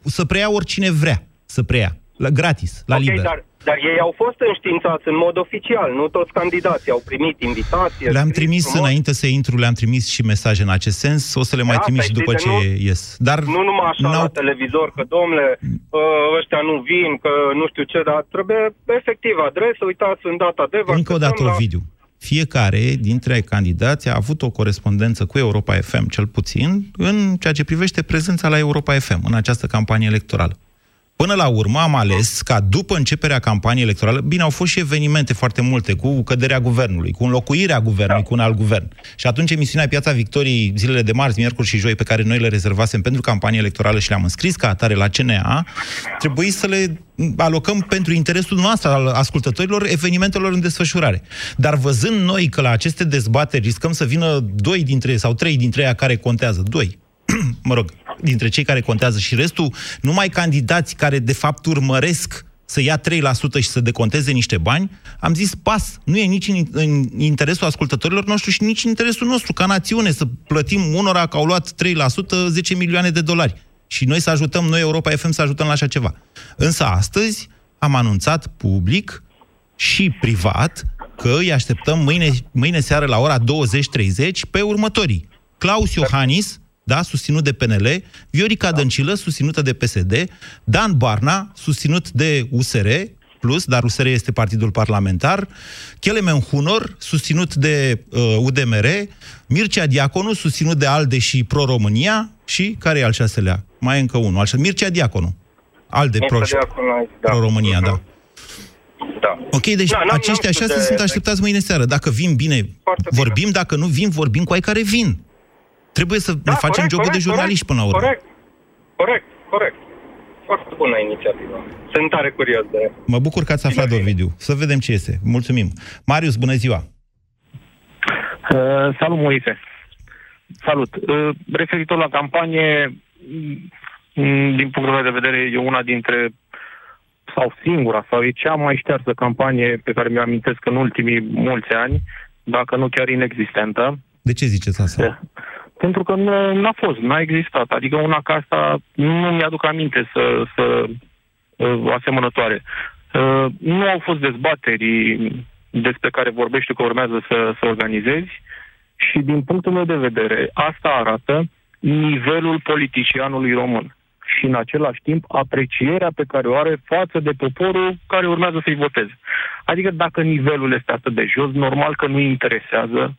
să preia oricine vrea să preia, la gratis, la ok, liber. dar, dar ei au fost înștiințați în mod oficial, nu toți candidații au primit invitație. Le-am scris trimis frumos. înainte să intru, le-am trimis și mesaje în acest sens, o să le mai Da, trimis și asta după ce știi, de ies. Dar Nu numai așa n-au- la televizor, că domnule, uh, ăștia nu vin, că nu știu ce, dar trebuie efectiv adresă, uitați în data de vă Încă o dată, așteptăm la- Ovidiu. Fiecare dintre candidați a avut o corespondență cu Europa FM, cel puțin, în ceea ce privește prezența la Europa FM, în această campanie electorală. Până la urmă am ales ca după începerea campaniei electorale, bine, au fost și evenimente foarte multe, cu căderea guvernului, cu înlocuirea guvernului, cu un alt guvern. Și atunci emisiunea Piața Victoriei, zilele de marți, miercuri și joi, pe care noi le rezervasem pentru campanie electorală și le-am înscris ca atare la CNA, trebuie să le alocăm pentru interesul nostru al ascultătorilor evenimentelor în desfășurare. Dar văzând noi că la aceste dezbateri riscăm să vină doi dintre sau trei dintre ei care contează, doi, mă rog, dintre cei care contează și restul, numai candidați care de fapt urmăresc să ia 3% și să deconteze niște bani, am zis pas, nu e nici în, în interesul ascultătorilor noștri și nici în interesul nostru ca națiune să plătim unora că au luat 3% 10 milioane de dolari. Și noi să ajutăm, noi Europa FM să ajutăm la așa ceva. Însă astăzi am anunțat public și privat că îi așteptăm mâine, mâine seară la ora 20.30 pe următorii. Claus Iohannis, da, susținut de PNL, Viorica da. Dăncilă, susținută de PSD, Dan Barna, susținut de USR, plus, dar USR este partidul parlamentar, Kelemen Hunor, susținut de uh, UDMR, Mircea Diaconu, susținut de ALDE și Pro-România, și care e al șaselea? Mai e încă unul. Al Mircea Diaconu. ALDE, Pro, da. Pro-România, da. Da. Ok, deci da, aceștia șase de... sunt așteptați mâine seară. Dacă vin bine, Foarte vorbim, bine. dacă nu vin, vorbim cu ai care vin. Trebuie să da, ne facem corect, jocul corect, de jurnaliști corect, până la urmă. Corect, corect, corect. Foarte bună inițiativă. Sunt tare curios de... Mă bucur că ați aflat, Ovidiu. Să vedem ce este. Mulțumim. Marius, bună ziua! Uh, salut, Moise! Salut! Uh, referitor la campanie, mm, din punctul meu de vedere, e una dintre sau singura, sau e cea mai ștearsă campanie pe care mi-o amintesc în ultimii mulți ani, dacă nu chiar inexistentă. De ce ziceți asta? Pentru că nu a fost, n-a existat. Adică una ca asta nu mi-aduc aminte să, să uh, asemănătoare. Uh, nu au fost dezbateri despre care vorbești că urmează să, să organizezi și din punctul meu de vedere asta arată nivelul politicianului român și în același timp aprecierea pe care o are față de poporul care urmează să-i voteze. Adică dacă nivelul este atât de jos, normal că nu interesează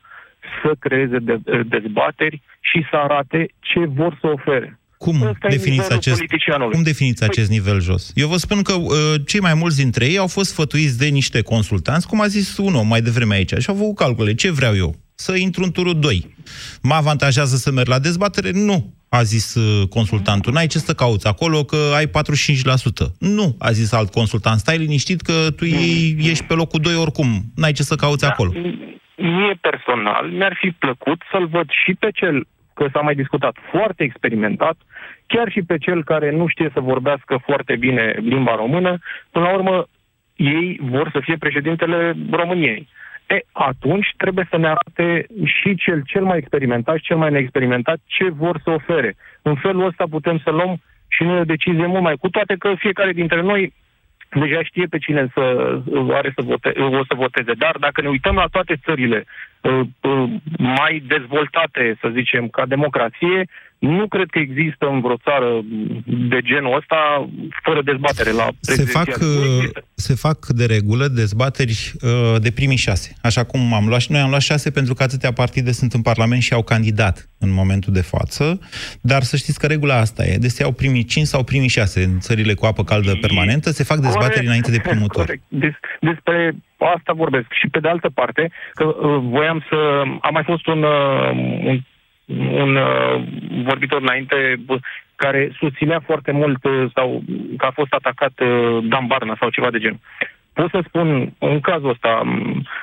să creeze de, dezbateri și să arate ce vor să ofere. Cum definiți, acest, cum definiți păi... acest nivel jos? Eu vă spun că uh, cei mai mulți dintre ei au fost sfătuiți de niște consultanți, cum a zis un om mai devreme aici, și au făcut calcule. Ce vreau eu? Să intru în turul 2. Mă avantajează să merg la dezbatere? Nu a zis uh, consultantul, n-ai ce să cauți acolo, că ai 45%. Nu, a zis alt consultant, stai liniștit că tu ești pe locul 2 oricum, n-ai ce să cauți da, acolo. Mie personal mi-ar fi plăcut să-l văd și pe cel, că s-a mai discutat, foarte experimentat, chiar și pe cel care nu știe să vorbească foarte bine limba română, până la urmă ei vor să fie președintele României. E, atunci trebuie să ne arate și cel cel mai experimentat și cel mai neexperimentat ce vor să ofere. În felul ăsta putem să luăm și noi o decizie mult mai... Cu toate că fiecare dintre noi deja știe pe cine să are să vote, o să voteze. Dar dacă ne uităm la toate țările uh, uh, mai dezvoltate, să zicem, ca democrație, nu cred că există în vreo țară de genul ăsta fără dezbatere la se fac, uh, se fac de regulă dezbateri uh, de primii șase. Așa cum am luat și noi am luat șase pentru că atâtea partide sunt în Parlament și au candidat în momentul de față, dar să știți că regula asta e. Deci se iau primii cinci sau primii șase în țările cu apă caldă permanentă, se fac dezbateri corect, înainte de primul tur. Corect. Des, despre asta vorbesc. Și pe de altă parte, că uh, voiam să... A mai fost un, uh, un un uh, vorbitor înainte care susținea foarte mult uh, sau că a fost atacat uh, Dan Barna sau ceva de genul. Pot să spun, în cazul ăsta,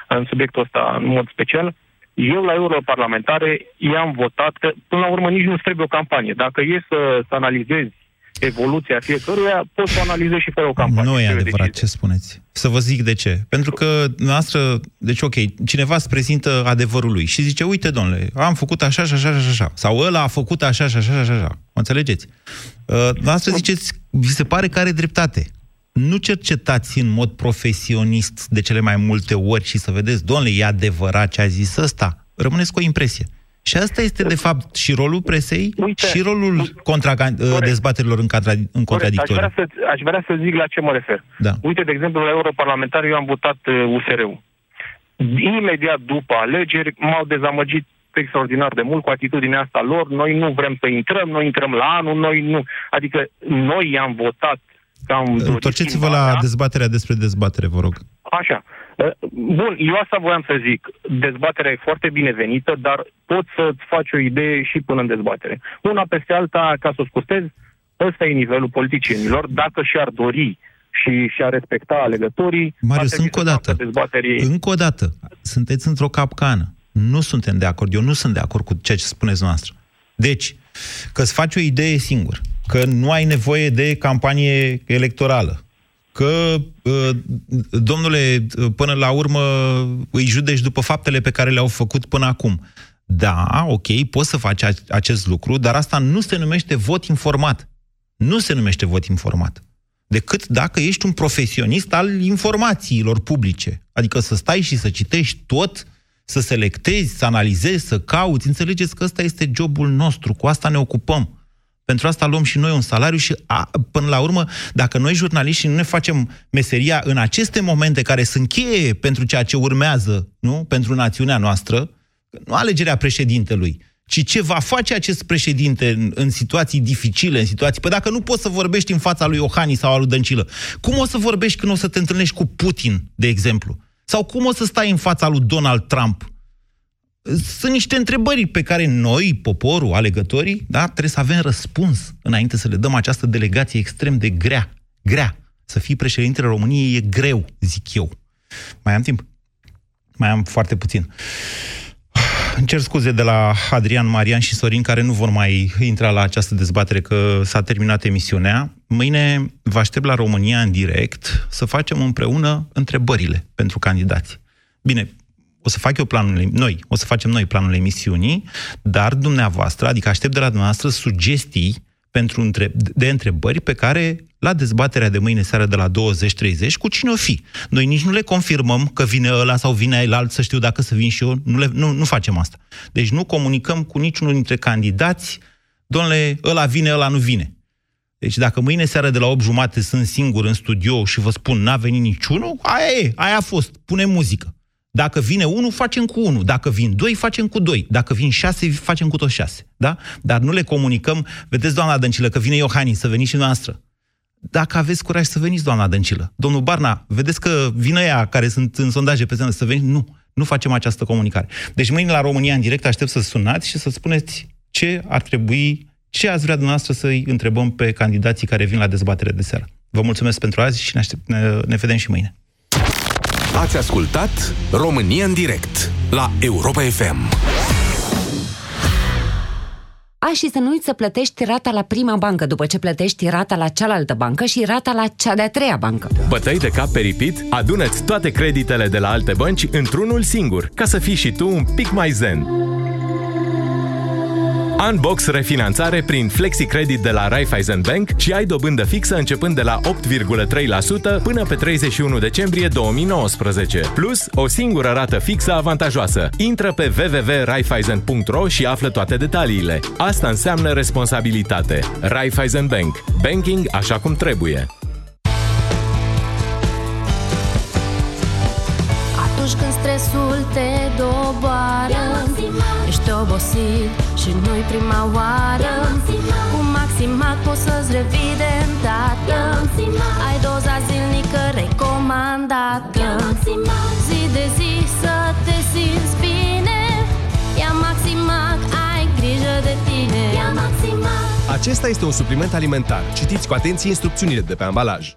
în subiectul ăsta, în mod special, eu la europarlamentare i-am votat că, până la urmă, nici nu trebuie o campanie. Dacă e să, să analizezi evoluția fiecăruia, poți să analizezi și fără o campanie. Nu e adevărat ce spuneți. Să vă zic de ce. Pentru că noastră, deci ok, cineva îți prezintă adevărul lui și zice, uite, domnule, am făcut așa și așa și așa. Sau ăla a făcut așa și așa și așa. Mă înțelegeți? Uh, noastră ziceți, vi se pare că are dreptate. Nu cercetați în mod profesionist de cele mai multe ori și să vedeți, domnule, e adevărat ce a zis ăsta. Rămâneți cu o impresie. Și asta este, de fapt, și rolul presei Uite, și rolul contra, uh, dezbaterilor în, contra, în contradictoriu. Aș vrea, să, aș vrea să zic la ce mă refer. Da. Uite, de exemplu, la europarlamentar eu am votat uh, USR-ul. Imediat după alegeri m-au dezamăgit extraordinar de mult cu atitudinea asta lor. Noi nu vrem să intrăm, noi intrăm la anul, noi nu. Adică noi i-am votat Întorceți-vă la dezbaterea despre dezbatere, vă rog. Așa. Bun, eu asta voiam să zic. Dezbaterea e foarte binevenită, dar poți să-ți faci o idee și până în dezbatere. Una peste alta, ca să o scustezi, ăsta e nivelul politicienilor. Dacă și-ar dori și și-ar respecta alegătorii... Marius, încă o dată, dezbaterii... încă o dată, sunteți într-o capcană. Nu suntem de acord. Eu nu sunt de acord cu ceea ce spuneți noastră. Deci, că-ți faci o idee singur, că nu ai nevoie de campanie electorală, că, uh, domnule, până la urmă îi judeci după faptele pe care le-au făcut până acum. Da, ok, poți să faci acest lucru, dar asta nu se numește vot informat. Nu se numește vot informat. decât dacă ești un profesionist al informațiilor publice. Adică să stai și să citești tot, să selectezi, să analizezi, să cauți. Înțelegeți că ăsta este jobul nostru, cu asta ne ocupăm. Pentru asta luăm și noi un salariu și, a, până la urmă, dacă noi jurnaliști nu ne facem meseria în aceste momente care sunt cheie pentru ceea ce urmează, nu? Pentru națiunea noastră, nu alegerea președintelui, ci ce va face acest președinte în, în situații dificile, în situații... Păi dacă nu poți să vorbești în fața lui Iohannis sau al lui Dăncilă, cum o să vorbești când o să te întâlnești cu Putin, de exemplu? Sau cum o să stai în fața lui Donald Trump? Sunt niște întrebări pe care noi, poporul, alegătorii, da, trebuie să avem răspuns înainte să le dăm această delegație extrem de grea. Grea. Să fii președintele României e greu, zic eu. Mai am timp? Mai am foarte puțin. Îmi cer scuze de la Adrian, Marian și Sorin, care nu vor mai intra la această dezbatere, că s-a terminat emisiunea. Mâine vă aștept la România în direct să facem împreună întrebările pentru candidați. Bine, o să fac eu planul, noi, o să facem noi planul emisiunii, dar dumneavoastră, adică aștept de la dumneavoastră sugestii pentru între, de întrebări pe care la dezbaterea de mâine seară de la 20.30 cu cine o fi. Noi nici nu le confirmăm că vine ăla sau vine el alt să știu dacă să vin și eu. Nu, le, nu, nu facem asta. Deci nu comunicăm cu niciunul dintre candidați, domnule, ăla vine, ăla nu vine. Deci dacă mâine seară de la 8 jumate sunt singur în studio și vă spun n-a venit niciunul, aia e, aia a fost, pune muzică. Dacă vine unul, facem cu unul. Dacă vin doi, facem cu doi. Dacă vin șase, facem cu toți șase. Da? Dar nu le comunicăm. Vedeți, doamna Dăncilă, că vine Iohannis, să veniți și noastră. Dacă aveți curaj să veniți, doamna Dăncilă. Domnul Barna, vedeți că vine ea care sunt în sondaje pe zi, să veniți? Nu, nu facem această comunicare. Deci mâine la România în direct aștept să sunați și să spuneți ce ar trebui, ce ați vrea dumneavoastră să-i întrebăm pe candidații care vin la dezbatere de seară. Vă mulțumesc pentru azi și ne, aștept, ne, ne vedem și mâine. Ați ascultat România în direct la Europa FM. A, și să nu uiți să plătești rata la prima bancă după ce plătești rata la cealaltă bancă și rata la cea de-a treia bancă. Bătăi de cap peripit? Adună-ți toate creditele de la alte bănci într-unul singur, ca să fii și tu un pic mai zen. Unbox refinanțare prin Flexi Credit de la Raiffeisen Bank și ai dobândă fixă începând de la 8,3% până pe 31 decembrie 2019. Plus, o singură rată fixă avantajoasă. Intră pe www.raiffeisen.ro și află toate detaliile. Asta înseamnă responsabilitate. Raiffeisen Bank. Banking așa cum trebuie. Atunci când stresul te doboară Ești obosit și nu-i prima oară. Cu Maximat poți să-ți revii de îndată Ai doza zilnică recomandată. Zi de zi să te simți bine. Ia Maximac, ai grijă de tine. Ia Maximac. Acesta este un supliment alimentar. Citiți cu atenție instrucțiunile de pe ambalaj.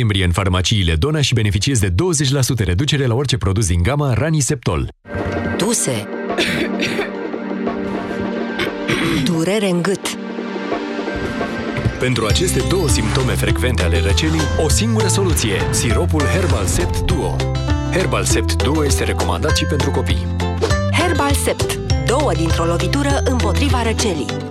în farmaciile Dona și beneficiezi de 20% reducere la orice produs din gama Raniseptol. Tuse. Durere în gât. Pentru aceste două simptome frecvente ale răcelii, o singură soluție, siropul Herbal Sept Duo. Herbal Sept Duo este recomandat și pentru copii. Herbal Sept. Două dintr-o lovitură împotriva răcelii.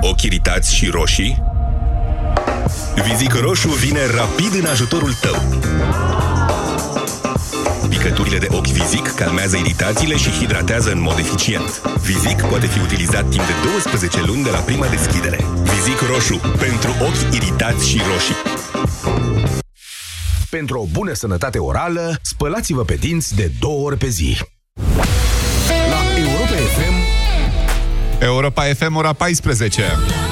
Ochi iritați și roșii? Vizic Roșu vine rapid în ajutorul tău. Picăturile de ochi Vizic calmează iritațiile și hidratează în mod eficient. Vizic poate fi utilizat timp de 12 luni de la prima deschidere. Vizic Roșu. Pentru ochi iritați și roșii. Pentru o bună sănătate orală, spălați-vă pe dinți de două ori pe zi. La Europa FM Europa FM, ora 14.